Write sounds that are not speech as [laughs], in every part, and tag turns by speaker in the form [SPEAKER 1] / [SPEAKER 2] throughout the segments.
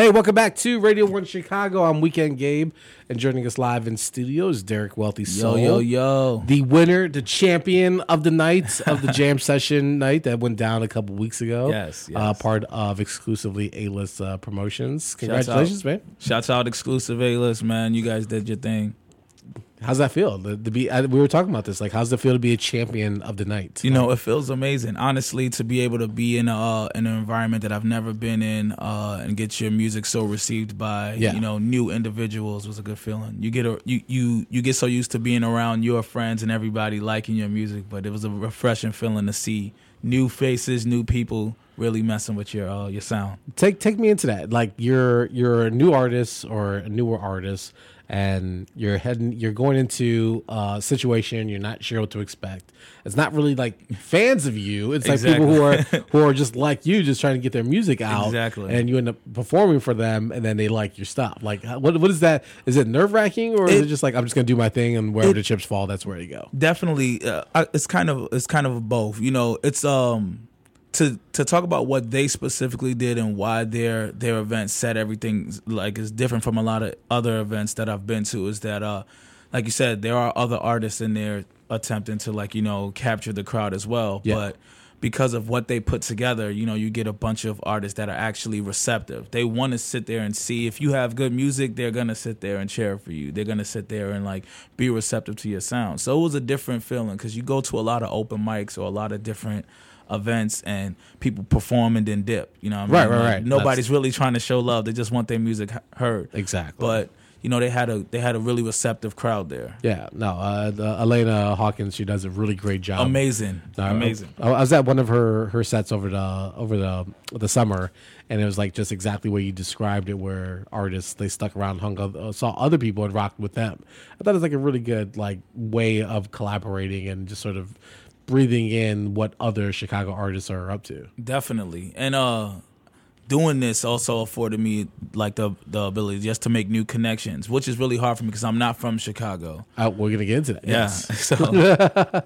[SPEAKER 1] Hey, welcome back to Radio One Chicago. I'm Weekend Gabe, and joining us live in studio is Derik Wealthy Soul.
[SPEAKER 2] Yo, yo, yo.
[SPEAKER 1] The winner, the champion of the night of the jam [laughs] session night that went down a couple weeks ago.
[SPEAKER 2] Yes,
[SPEAKER 1] Uh, part of exclusively A-list uh, promotions. Congratulations,
[SPEAKER 2] out.
[SPEAKER 1] man.
[SPEAKER 2] Shouts out exclusive A list, man. You guys did your thing.
[SPEAKER 1] How's that feel? To, to be, I, we were talking about this. Like, how's it feel to be a champion of the night?
[SPEAKER 2] You know, it feels amazing, honestly, to be able to be in a uh, in an environment that I've never been in, uh, and get your music so received by
[SPEAKER 1] Yeah.
[SPEAKER 2] you know new individuals was a good feeling. You get a you you you get so used to being around your friends and everybody liking your music, but it was a refreshing feeling to see new faces, new people really messing with your uh, your sound.
[SPEAKER 1] take take me into that. Like you're you're a new artist or a newer artist, and you're heading you're going into a situation you're not sure what to expect. It's not really like fans of you. It's like people who are who are just like you, just trying to get their music out.
[SPEAKER 2] Exactly.
[SPEAKER 1] And you end up performing for them, and then they like your stuff. Like what what is that? Is it nerve wracking or is
[SPEAKER 2] It-
[SPEAKER 1] it just like I'm just gonna do my thing and wherever
[SPEAKER 2] it-
[SPEAKER 1] the chips fall, that's where you go.
[SPEAKER 2] definitely uh, it's kind of it's kind of both you know it's um to to talk about what they specifically did and why their their event set everything like is different from a lot of other events that I've been to is that uh like you said there are other artists in there attempting to like you know capture the crowd as well
[SPEAKER 1] Yeah.
[SPEAKER 2] but because of what they put together, you know, you get a bunch of artists that are actually receptive. They want to sit there and see if you have good music, they're going to sit there and cheer for you. They're going to sit there and like be receptive to your sound. So it was a different feeling cuz you go to a lot of open mics or a lot of different events and people perform and then dip, you know what I
[SPEAKER 1] Right,
[SPEAKER 2] mean?
[SPEAKER 1] right,
[SPEAKER 2] Like,
[SPEAKER 1] right.
[SPEAKER 2] Nobody's really trying to show love. They just want their music heard.
[SPEAKER 1] Exactly.
[SPEAKER 2] But you know, they had a they had a really receptive crowd there.
[SPEAKER 1] yeah, no, uh, the, Elena Hawkins, she does a really great job.
[SPEAKER 2] Amazing.
[SPEAKER 1] I-
[SPEAKER 2] Amazing.
[SPEAKER 1] I, I was at one of her her sets over the over the the summer, and it was like just exactly what you described it. Where artists they stuck around, hung out, uh, saw other people and rocked with them. I thought it was like a really good like way of collaborating and just sort of breathing in what other Chicago artists are up to.
[SPEAKER 2] Definitely. And uh doing this also afforded me like the the ability just to make new connections, which is really hard for me because I'm not from Chicago.
[SPEAKER 1] Uh, we're gonna get into that.
[SPEAKER 2] Yeah.
[SPEAKER 1] Yes. [laughs]
[SPEAKER 2] So [laughs]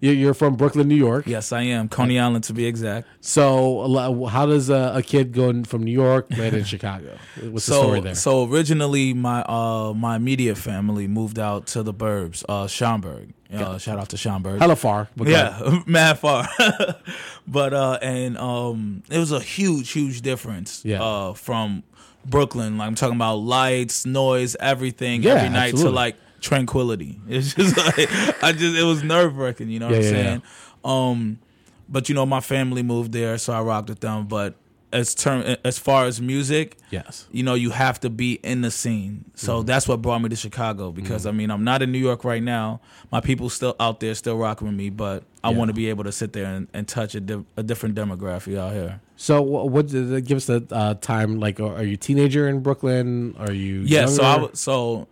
[SPEAKER 1] You- you're from Brooklyn, New York.
[SPEAKER 2] yes, I am. Coney Island to be exact.
[SPEAKER 1] So, how does a, a kid going from New York land in [laughs] Chicago? What's the story there?
[SPEAKER 2] so originally my uh my immediate family moved out to the burbs, uh Schaumburg. Uh, shout out to Schaumburg.
[SPEAKER 1] Hella far.
[SPEAKER 2] Yeah, [laughs] mad far. [laughs] but uh and um it was a huge, huge difference
[SPEAKER 1] Yeah.
[SPEAKER 2] uh from Brooklyn. Like I'm talking about lights, noise, everything
[SPEAKER 1] Yeah,
[SPEAKER 2] every night
[SPEAKER 1] absolutely.
[SPEAKER 2] to like tranquility. [laughs] It's just like I just it was nerve wracking, you know what
[SPEAKER 1] Yeah,
[SPEAKER 2] I'm
[SPEAKER 1] yeah,
[SPEAKER 2] saying? Um but you know, my family moved there, so I rocked with them. But as term as far as music,
[SPEAKER 1] Yes.
[SPEAKER 2] you know, you have to be in the scene. So
[SPEAKER 1] Mm-hmm.
[SPEAKER 2] that's what brought me to Chicago because I mean, I'm not in New York right now. My people still out there, still rocking with me, but I
[SPEAKER 1] Yeah.
[SPEAKER 2] want to be able to sit there and, and touch a, di- a different demographic out here.
[SPEAKER 1] So wh- what give us the uh, time? Like, are you a teenager in Brooklyn? Are you?
[SPEAKER 2] Yeah, so I
[SPEAKER 1] younger?
[SPEAKER 2] w- so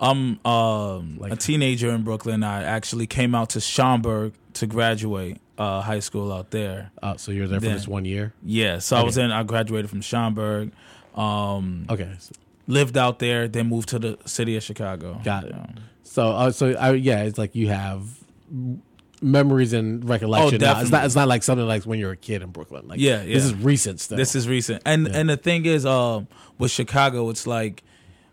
[SPEAKER 2] I'm um,
[SPEAKER 1] Like-
[SPEAKER 2] a teenager in Brooklyn. I actually came out to Schaumburg to graduate uh, high school out there.
[SPEAKER 1] Uh, so you're there for
[SPEAKER 2] Then-
[SPEAKER 1] just one year.
[SPEAKER 2] Yeah, so I was in. I graduated from Schaumburg. Um,
[SPEAKER 1] Okay,
[SPEAKER 2] lived out there, then moved to the city of Chicago.
[SPEAKER 1] Got it.
[SPEAKER 2] Yeah.
[SPEAKER 1] so, uh, so I, yeah, it's like you have memories and recollection. Oh, now. It's not. It's not like something like when you're a kid in Brooklyn. Like,
[SPEAKER 2] Yeah,
[SPEAKER 1] This is recent stuff.
[SPEAKER 2] This is recent, and
[SPEAKER 1] Yeah.
[SPEAKER 2] and the thing is, um, with Chicago, it's like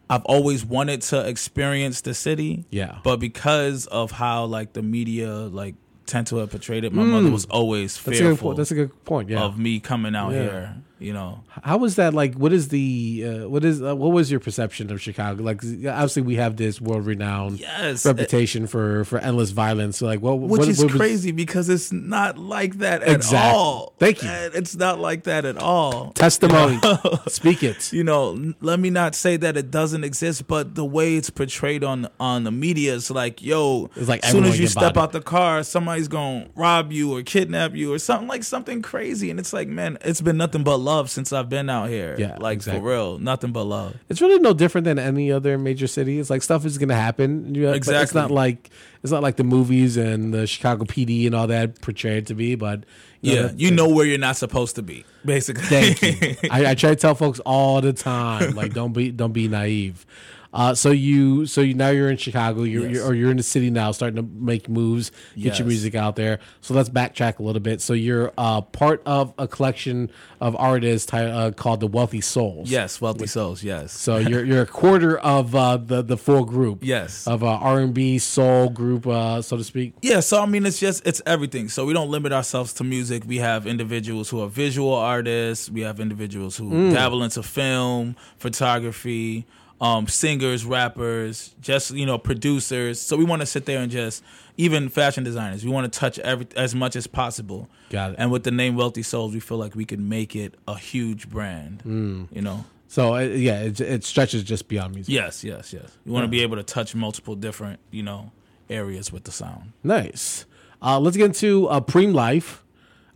[SPEAKER 2] I've always wanted to experience the city.
[SPEAKER 1] Yeah.
[SPEAKER 2] but because of how like the media like tend to have portrayed it, my mother was always
[SPEAKER 1] Mm. that's a good.
[SPEAKER 2] fearful
[SPEAKER 1] point. That's a good point. Yeah.
[SPEAKER 2] of me coming out
[SPEAKER 1] Yeah.
[SPEAKER 2] here. You know,
[SPEAKER 1] How was that like? What is the? Uh, what is? Uh, what was your perception of Chicago? Like, obviously, we have this world renowned
[SPEAKER 2] yes,
[SPEAKER 1] reputation for for endless violence. So, like, what?
[SPEAKER 2] which
[SPEAKER 1] what,
[SPEAKER 2] is
[SPEAKER 1] what was-
[SPEAKER 2] crazy because it's not like that at
[SPEAKER 1] Exactly.
[SPEAKER 2] all.
[SPEAKER 1] Thank you.
[SPEAKER 2] It's not like that at all.
[SPEAKER 1] Testimony. [laughs] Speak it.
[SPEAKER 2] you know, let me not say that it doesn't exist, but the way it's portrayed on on the media, it's like, yo,
[SPEAKER 1] It's like
[SPEAKER 2] as soon as you step out the car, somebody's gonna rob you or kidnap you or something like something crazy, and it's like, man, it's been nothing but love since I've been out here.
[SPEAKER 1] Yeah,
[SPEAKER 2] like
[SPEAKER 1] exactly.
[SPEAKER 2] for real, nothing but love.
[SPEAKER 1] It's really no different than any other major city. It's like stuff is going to happen. You know, but It's not like it's not like the movies and the Chicago PD and all that portrayed to be. But you know,
[SPEAKER 2] Yeah,
[SPEAKER 1] that's-
[SPEAKER 2] you know where you're not supposed to be, basically.
[SPEAKER 1] Thank you. [laughs] I, I try to tell folks all the time, like don't be don't be naive. Uh, so you, so you now you're in Chicago, you're,
[SPEAKER 2] Yes.
[SPEAKER 1] you're or you're in the city now, starting to make moves, get
[SPEAKER 2] Yes.
[SPEAKER 1] your music out there. So let's backtrack a little bit. So you're uh, part of a collection of artists uh, called the Wealthy Souls.
[SPEAKER 2] Yes, Wealthy Souls. Yes.
[SPEAKER 1] So you're you're a quarter of uh, the the full group.
[SPEAKER 2] Yes.
[SPEAKER 1] Of uh, R and B soul group, uh, so to speak.
[SPEAKER 2] Yeah, so I mean, it's just it's everything. So we don't limit ourselves to music. We have individuals who are visual artists. We have individuals who
[SPEAKER 1] Mm.
[SPEAKER 2] dabble into film, photography, um, singers, rappers, just you know, producers. So we want to sit there and just even fashion designers. We want to touch every as much as possible.
[SPEAKER 1] Got it.
[SPEAKER 2] And with the name Wealthy Souls, we feel like we could make it a huge brand.
[SPEAKER 1] Mm.
[SPEAKER 2] You know.
[SPEAKER 1] So uh, yeah, it, it stretches just beyond music.
[SPEAKER 2] Yes, yes, yes. You want to be able to touch multiple different, you know, areas with the sound.
[SPEAKER 1] Nice. Uh, let's get into uh, Preem Life.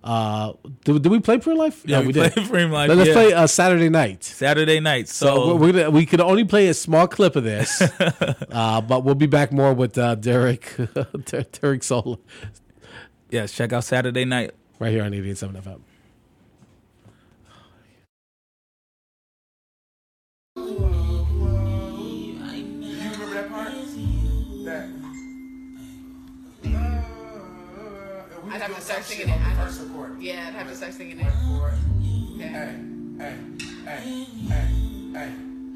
[SPEAKER 1] Uh, did, did we play Preem Life?
[SPEAKER 2] Yeah, we played Preem Life,
[SPEAKER 1] let's
[SPEAKER 2] yeah.
[SPEAKER 1] play uh, Saturday Night.
[SPEAKER 2] Saturday night.
[SPEAKER 1] So
[SPEAKER 2] So,
[SPEAKER 1] we're, we're gonna, we could only play a small clip of this, [laughs] uh, but we'll be back more with uh, Derik [laughs] Der- Derik Soul
[SPEAKER 2] yes, check out Saturday night.
[SPEAKER 1] right here on 88.7 FM.
[SPEAKER 3] You remember that part? That.
[SPEAKER 4] I'd have to start singing it. I'd-
[SPEAKER 3] First recording.
[SPEAKER 4] Yeah, I'd have to start singing it.
[SPEAKER 3] Hey, hey, hey, hey, hey,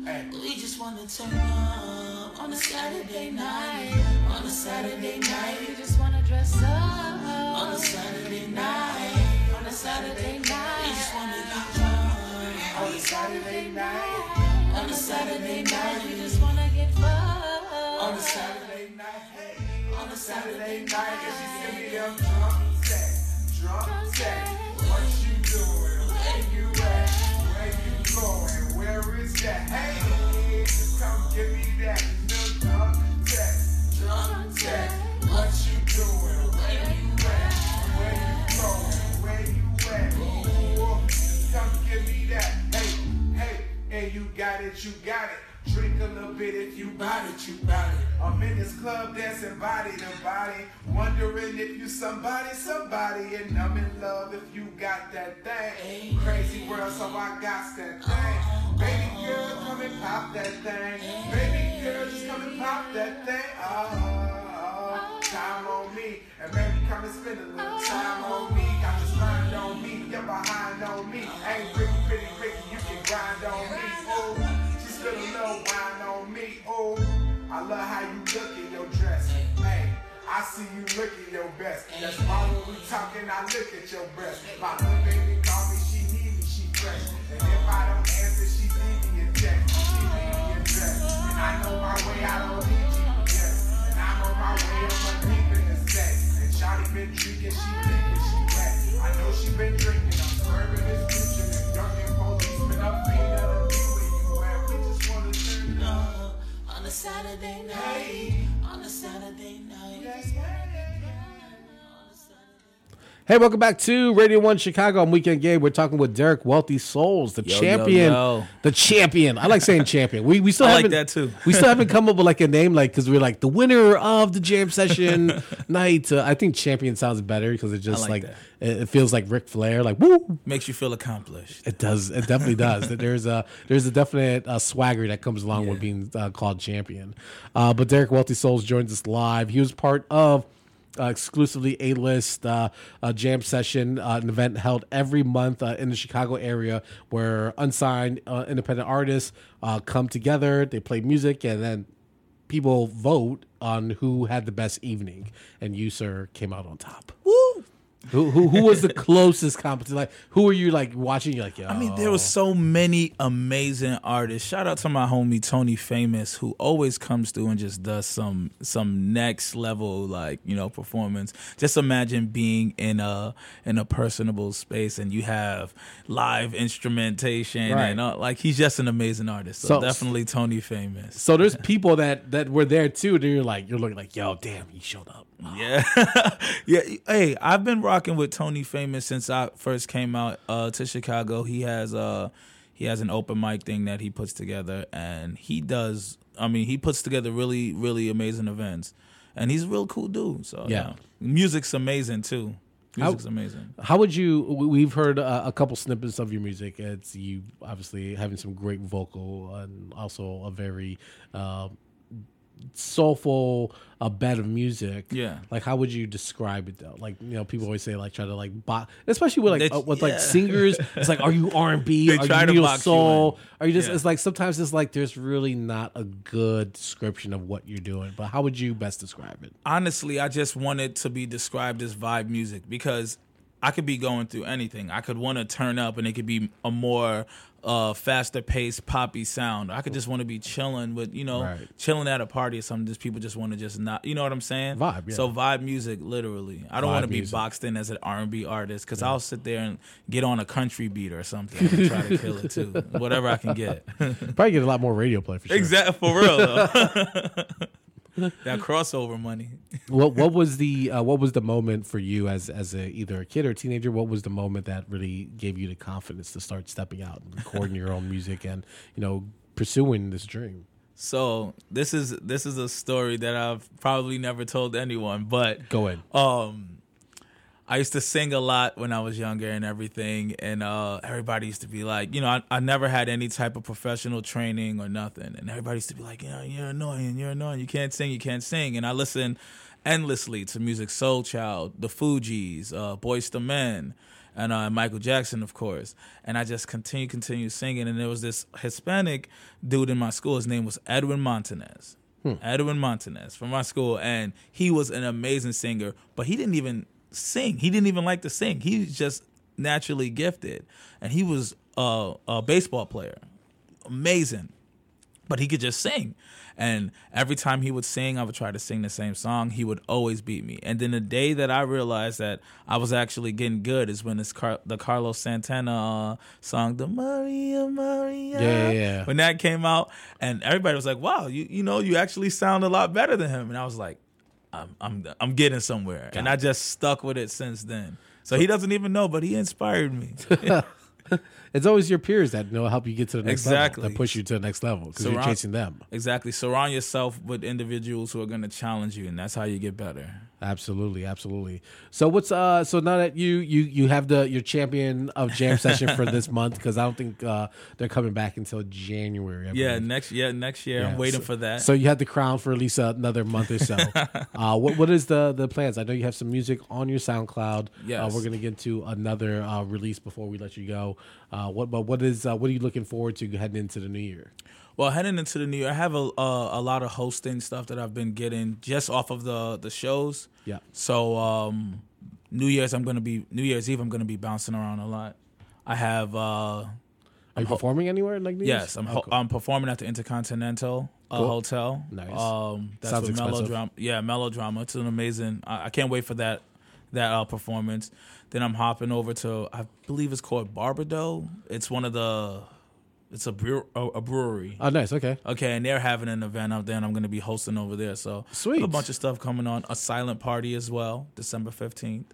[SPEAKER 3] hey.
[SPEAKER 5] We just wanna turn up on a Saturday night. On a Saturday night.
[SPEAKER 4] You just wanna dress up
[SPEAKER 5] On a Saturday night.
[SPEAKER 4] on a Saturday night,
[SPEAKER 5] We just wanna get drunk.
[SPEAKER 3] On a Saturday night.
[SPEAKER 5] On a Saturday night.
[SPEAKER 4] we just wanna get fucked
[SPEAKER 3] On a Saturday night. Hey, on a Saturday night. And she send me them drunk text. Drunk. What you doing? Where you at? Where you going? Where is that? Hey, come give me that drunk. Drunk. What you doing? Where you at? Where you going? Where you at? Come give me that. Hey, hey, you got it, you got it. Drink a little bit if you bout it, you bout it. I'm in this club dancing body to body. Wondering if you somebody, somebody. And I'm in love if you got that thing. Crazy world, so I got that thing. Baby girl, come and pop that thing. Baby girl, just come and pop that thing. Oh, oh, time on me. And baby, come and spend a little time on me. Got this grind on me. You're behind on me. Ain't pretty, pretty, pretty. You can grind on me. I love how you look in your dress. Hey. I see you looking your best. That's why when we talking, I look at your breast. My little baby call me, she need me, she fresh. And if I don't answer, she leave me a text. She leave me a dress. And I know my way, I don't need GPS. And I'm on my way, I'm deep in the. And been drinking, she leaking, she wet. I know she been drinking, I'm swerving this bitch and dunking policeman up
[SPEAKER 5] Saturday night. On a Saturday night.
[SPEAKER 1] Hey, welcome back to Radio One Chicago on Weekend Gabe. We're talking with Derik Wealthy Souls, the
[SPEAKER 2] Yo,
[SPEAKER 1] champion,
[SPEAKER 2] yo, yo.
[SPEAKER 1] the champion. I like saying champion. We we still
[SPEAKER 2] I
[SPEAKER 1] haven't
[SPEAKER 2] that too.
[SPEAKER 1] we still haven't [laughs] come up with like a name like because we're like the winner of the jam session [laughs] night. Uh, I think champion sounds better because it just
[SPEAKER 2] like
[SPEAKER 1] like, it, feels like Ric Flair. Like woo,
[SPEAKER 2] Makes you feel accomplished.
[SPEAKER 1] it does. It definitely does. There's a there's a definite uh, swagger that comes along with being uh, called champion. Uh, but Derik Wealthy Souls joins us live. He was part of uh, exclusively A list uh, uh, jam session, uh, an event held every month uh, in the Chicago area where unsigned independent artists come together. They play music and then people vote on who had the best evening. And you, sir, came out on top.
[SPEAKER 2] Woo!
[SPEAKER 1] Who, who, who was the closest competition? Like, who were you like watching? You're like, yo.
[SPEAKER 2] I mean, there was so many amazing artists. Shout out to my homie Tony Famous, who always comes through and just does some some next level like you know performance. Just imagine being in a in a personable space and you have live instrumentation
[SPEAKER 1] Right.
[SPEAKER 2] and uh, like he's just an amazing artist. So,
[SPEAKER 1] So-
[SPEAKER 2] definitely Tony Famous.
[SPEAKER 1] So there's people that that were there too. And you're like, you're looking like, yo, damn, he showed up. [laughs]
[SPEAKER 2] Yeah, [laughs] yeah. Hey, I've been rocking with Tony Famous since I first came out uh, to Chicago. He has uh he has an open mic thing that he puts together, and he does. I mean, he puts together really, really amazing events, and he's a real cool dude. So
[SPEAKER 1] Yeah.
[SPEAKER 2] music's amazing too. Music's amazing.
[SPEAKER 1] How would you? we- We've heard uh, a couple snippets of your music. It's you obviously having some great vocal and also a very uh, soulful a bed of music.
[SPEAKER 2] Yeah.
[SPEAKER 1] Like, how would you describe it though? Like, you know, people always say like try to like box, especially with like
[SPEAKER 2] They-
[SPEAKER 1] uh, with
[SPEAKER 2] yeah.
[SPEAKER 1] like singers. [laughs] It's like, are you R and B? Are
[SPEAKER 2] try
[SPEAKER 1] you
[SPEAKER 2] to
[SPEAKER 1] neo
[SPEAKER 2] box you
[SPEAKER 1] soul?
[SPEAKER 2] in.
[SPEAKER 1] Are you just?
[SPEAKER 2] Yeah.
[SPEAKER 1] It's like sometimes it's like there's really not a good description of what you're doing. But how would you best describe it?
[SPEAKER 2] honestly, I just want it to be described as vibe music because I could be going through anything. I could want to turn up and it could be a more uh, faster paced poppy sound. I could just want to be chilling with, you know,
[SPEAKER 1] Right.
[SPEAKER 2] chilling at a party or something. Just people just want to just not, you know what I'm saying?
[SPEAKER 1] Vibe, yeah.
[SPEAKER 2] So vibe music, literally. I don't want to be
[SPEAKER 1] music.
[SPEAKER 2] boxed in as an R&B artist because I'll sit there and get on a country beat or something and try to kill it too. [laughs] Whatever I can get.
[SPEAKER 1] Probably get a lot more radio play for sure.
[SPEAKER 2] exactly for real though. [laughs] that crossover money. [laughs]
[SPEAKER 1] what what was the uh, what was the moment for you as as a either a kid or a teenager? What was the moment that really gave you the confidence to start stepping out and recording your own music and you know pursuing this dream?
[SPEAKER 2] So this is this is a story that I've probably never told anyone, but
[SPEAKER 1] Go in.
[SPEAKER 2] um I used to sing a lot when I was younger and everything, and uh, everybody used to be like, you know, I, I never had any type of professional training or nothing, and everybody used to be like, you know, you're annoying, you're annoying, you can't sing, you can't sing, and I listened endlessly to music, Soul Child, The Fugees, uh, Boyz II Men, and uh, Michael Jackson, of course, and I just continue, continue singing, and there was this Hispanic dude in my school, his name was Edwin Montanez. Edwin Montanez from my school, and he was an amazing singer, but he didn't even sing. He didn't even like to sing. He's just naturally gifted, and he was a, a baseball player, amazing, but he could just sing. And every time he would sing, I would try to sing the same song. He would always beat me. And then the day that I realized that I was actually getting good is when this Car- the Carlos Santana uh, song, the Maria Maria,
[SPEAKER 1] Yeah, yeah, yeah.
[SPEAKER 2] when that came out, and everybody was like, "Wow, you you know, you actually sound a lot better than him." And I was like, "I'm I'm I'm getting somewhere," and I just stuck with it since then. So he doesn't even know, but he inspired me. [laughs]
[SPEAKER 1] It's always your peers that know help you get to the next
[SPEAKER 2] Exactly.
[SPEAKER 1] level, that push you to the next level because you're chasing them.
[SPEAKER 2] exactly. Surround yourself with individuals who are going to challenge you, and that's how you get better.
[SPEAKER 1] Absolutely, absolutely. So what's uh? So now that you you you have the your champion of jam session for this month because I don't think uh they're coming back until January. I
[SPEAKER 2] Yeah,
[SPEAKER 1] believe.
[SPEAKER 2] next yeah next year. I'm waiting
[SPEAKER 1] so-
[SPEAKER 2] for that.
[SPEAKER 1] So you had the crown for at least another month or so. [laughs] uh, what what is the the plans? I know you have some music on your SoundCloud. Uh,
[SPEAKER 2] Yes.
[SPEAKER 1] we're gonna get into another uh, release before we let you go. Uh, what but what is uh, what are you looking forward to heading into the new year?
[SPEAKER 2] Well, heading into the new year, I have a uh, a lot of hosting stuff that I've been getting just off of the the shows.
[SPEAKER 1] Yeah.
[SPEAKER 2] So um, New Year's, I'm gonna be New Year's Eve. I'm gonna be bouncing around a lot. I have uh,
[SPEAKER 1] Are you performing anywhere in like New
[SPEAKER 2] yes,
[SPEAKER 1] Year's?
[SPEAKER 2] I'm
[SPEAKER 1] Oh, cool.
[SPEAKER 2] I'm performing at the Intercontinental uh,
[SPEAKER 1] Cool.
[SPEAKER 2] Hotel.
[SPEAKER 1] Nice.
[SPEAKER 2] Um, that's
[SPEAKER 1] Sounds expensive.
[SPEAKER 2] melodrama. Yeah, melodrama. It's an amazing. I, I can't wait for that that uh, performance. Then I'm hopping over to I believe it's called Barbado. It's one of the. It's a brew, a, a brewery.
[SPEAKER 1] oh, nice. Okay.
[SPEAKER 2] Okay, and they're having an event out there, and I'm going to be hosting over there. So
[SPEAKER 1] Sweet.
[SPEAKER 2] a bunch of stuff coming on. A silent party as well, December fifteenth.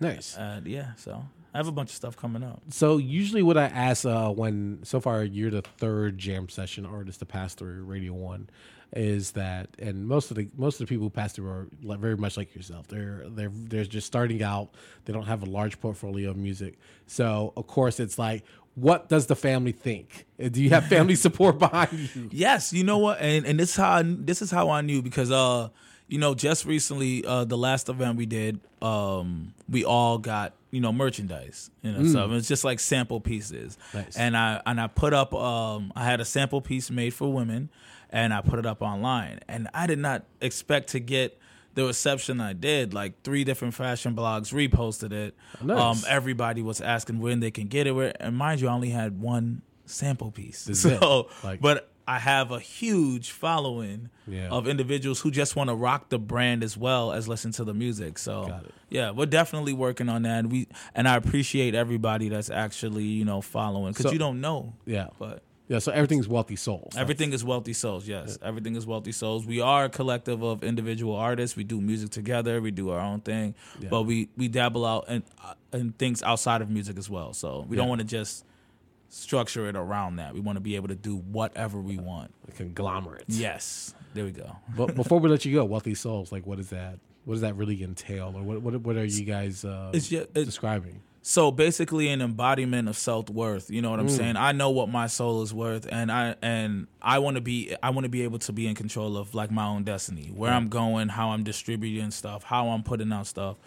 [SPEAKER 1] Nice.
[SPEAKER 2] And yeah, so I have a bunch of stuff coming up.
[SPEAKER 1] So usually, what I ask uh, when so far you're the third jam session artist to pass through Radio One, is that and most of the most of the people who pass through are like, very much like yourself. They're they're they're just starting out. They don't have a large portfolio of music. So of course, it's like, what does the family think? Do you have family [laughs] support behind you?
[SPEAKER 2] Yes, you know what, and and this is how I, this is how I knew because uh, you know, just recently, uh, the last event we did, um, we all got you know merchandise, you know, so it's just like sample pieces,
[SPEAKER 1] Nice.
[SPEAKER 2] and I and I put up, um, I had a sample piece made for women, and I put it up online, and I did not expect to get. The reception I did, like three different fashion blogs reposted it.
[SPEAKER 1] Nice.
[SPEAKER 2] Um, everybody was asking when they can get it. Where, and mind you, I only had one sample piece.
[SPEAKER 1] This [laughs]
[SPEAKER 2] so.
[SPEAKER 1] Like-
[SPEAKER 2] but I have a huge following
[SPEAKER 1] Yeah.
[SPEAKER 2] of individuals who just want to rock the brand as well as listen to the music. So yeah, we're definitely working on that. And we and I appreciate everybody that's actually you know following because
[SPEAKER 1] So-
[SPEAKER 2] you don't know.
[SPEAKER 1] Yeah,
[SPEAKER 2] But
[SPEAKER 1] yeah. So everything's wealthy souls.
[SPEAKER 2] everything is wealthy souls. Yes, everything is wealthy souls. We are a collective of individual artists. We do music together. We do our own thing,
[SPEAKER 1] Yeah.
[SPEAKER 2] but we we dabble out in uh, in things outside of music as well. So we
[SPEAKER 1] Yeah.
[SPEAKER 2] don't want to just structure it around that. We want to be able to do whatever we want.
[SPEAKER 1] conglomerates.
[SPEAKER 2] Yes, there we go. [laughs]
[SPEAKER 1] But before we let you go, wealthy souls, like what is that? what does that really entail, or what what, what are you guys uh,
[SPEAKER 2] It's ju- it-
[SPEAKER 1] describing?
[SPEAKER 2] So basically, an embodiment of self worth. You know what I'm
[SPEAKER 1] Mm.
[SPEAKER 2] saying? I know what my soul is worth, and I and I want to be I want to be able to be in control of like my own destiny, where I'm going, how I'm distributing stuff, how I'm putting out stuff,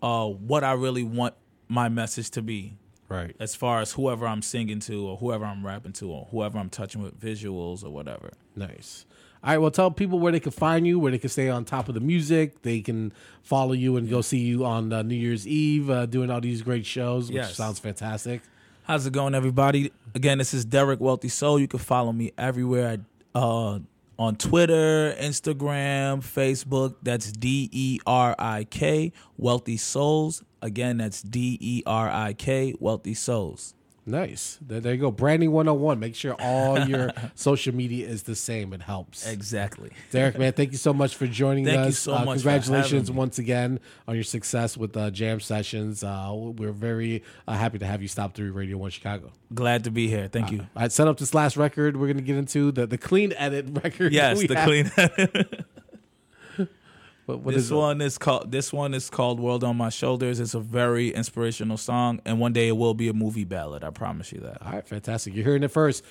[SPEAKER 2] uh, what I really want my message to be,
[SPEAKER 1] Right.
[SPEAKER 2] as far as whoever I'm singing to, or whoever I'm rapping to, or whoever I'm touching with visuals or whatever.
[SPEAKER 1] Nice. All right. Well, tell people where they can find you, where they can stay on top of the music. They can follow you and go see you on uh, New Year's Eve uh, doing all these great shows, which
[SPEAKER 2] Yes.
[SPEAKER 1] sounds fantastic.
[SPEAKER 2] How's it going, everybody? Again, this is Derik Wealthy Soul. You can follow me everywhere uh, on Twitter, Instagram, Facebook. That's D E R I K Wealthy Souls. Again, that's D E R I K Wealthy Souls.
[SPEAKER 1] Nice. There, there you go. Branding 101. Make sure all your [laughs] social media is the same. It helps.
[SPEAKER 2] Exactly.
[SPEAKER 1] Derik, man, thank you so much for joining
[SPEAKER 2] Thank
[SPEAKER 1] us.
[SPEAKER 2] you so
[SPEAKER 1] Uh,
[SPEAKER 2] much
[SPEAKER 1] Congratulations once again on your success with uh, Jam Sessions. Uh, we're very uh, happy to have you stop through Radio 1 Chicago.
[SPEAKER 2] Glad to be here. Thank you.
[SPEAKER 1] I set up this last record. We're going to get into the, the clean edit [laughs] record.
[SPEAKER 2] Yes, the
[SPEAKER 1] have.
[SPEAKER 2] clean. [laughs]
[SPEAKER 1] What, what
[SPEAKER 2] this
[SPEAKER 1] is
[SPEAKER 2] one is called. This one is called "World on My Shoulders." It's a very inspirational song, and one day it will be a movie ballad. I promise you that.
[SPEAKER 1] All right, fantastic. You're hearing it first.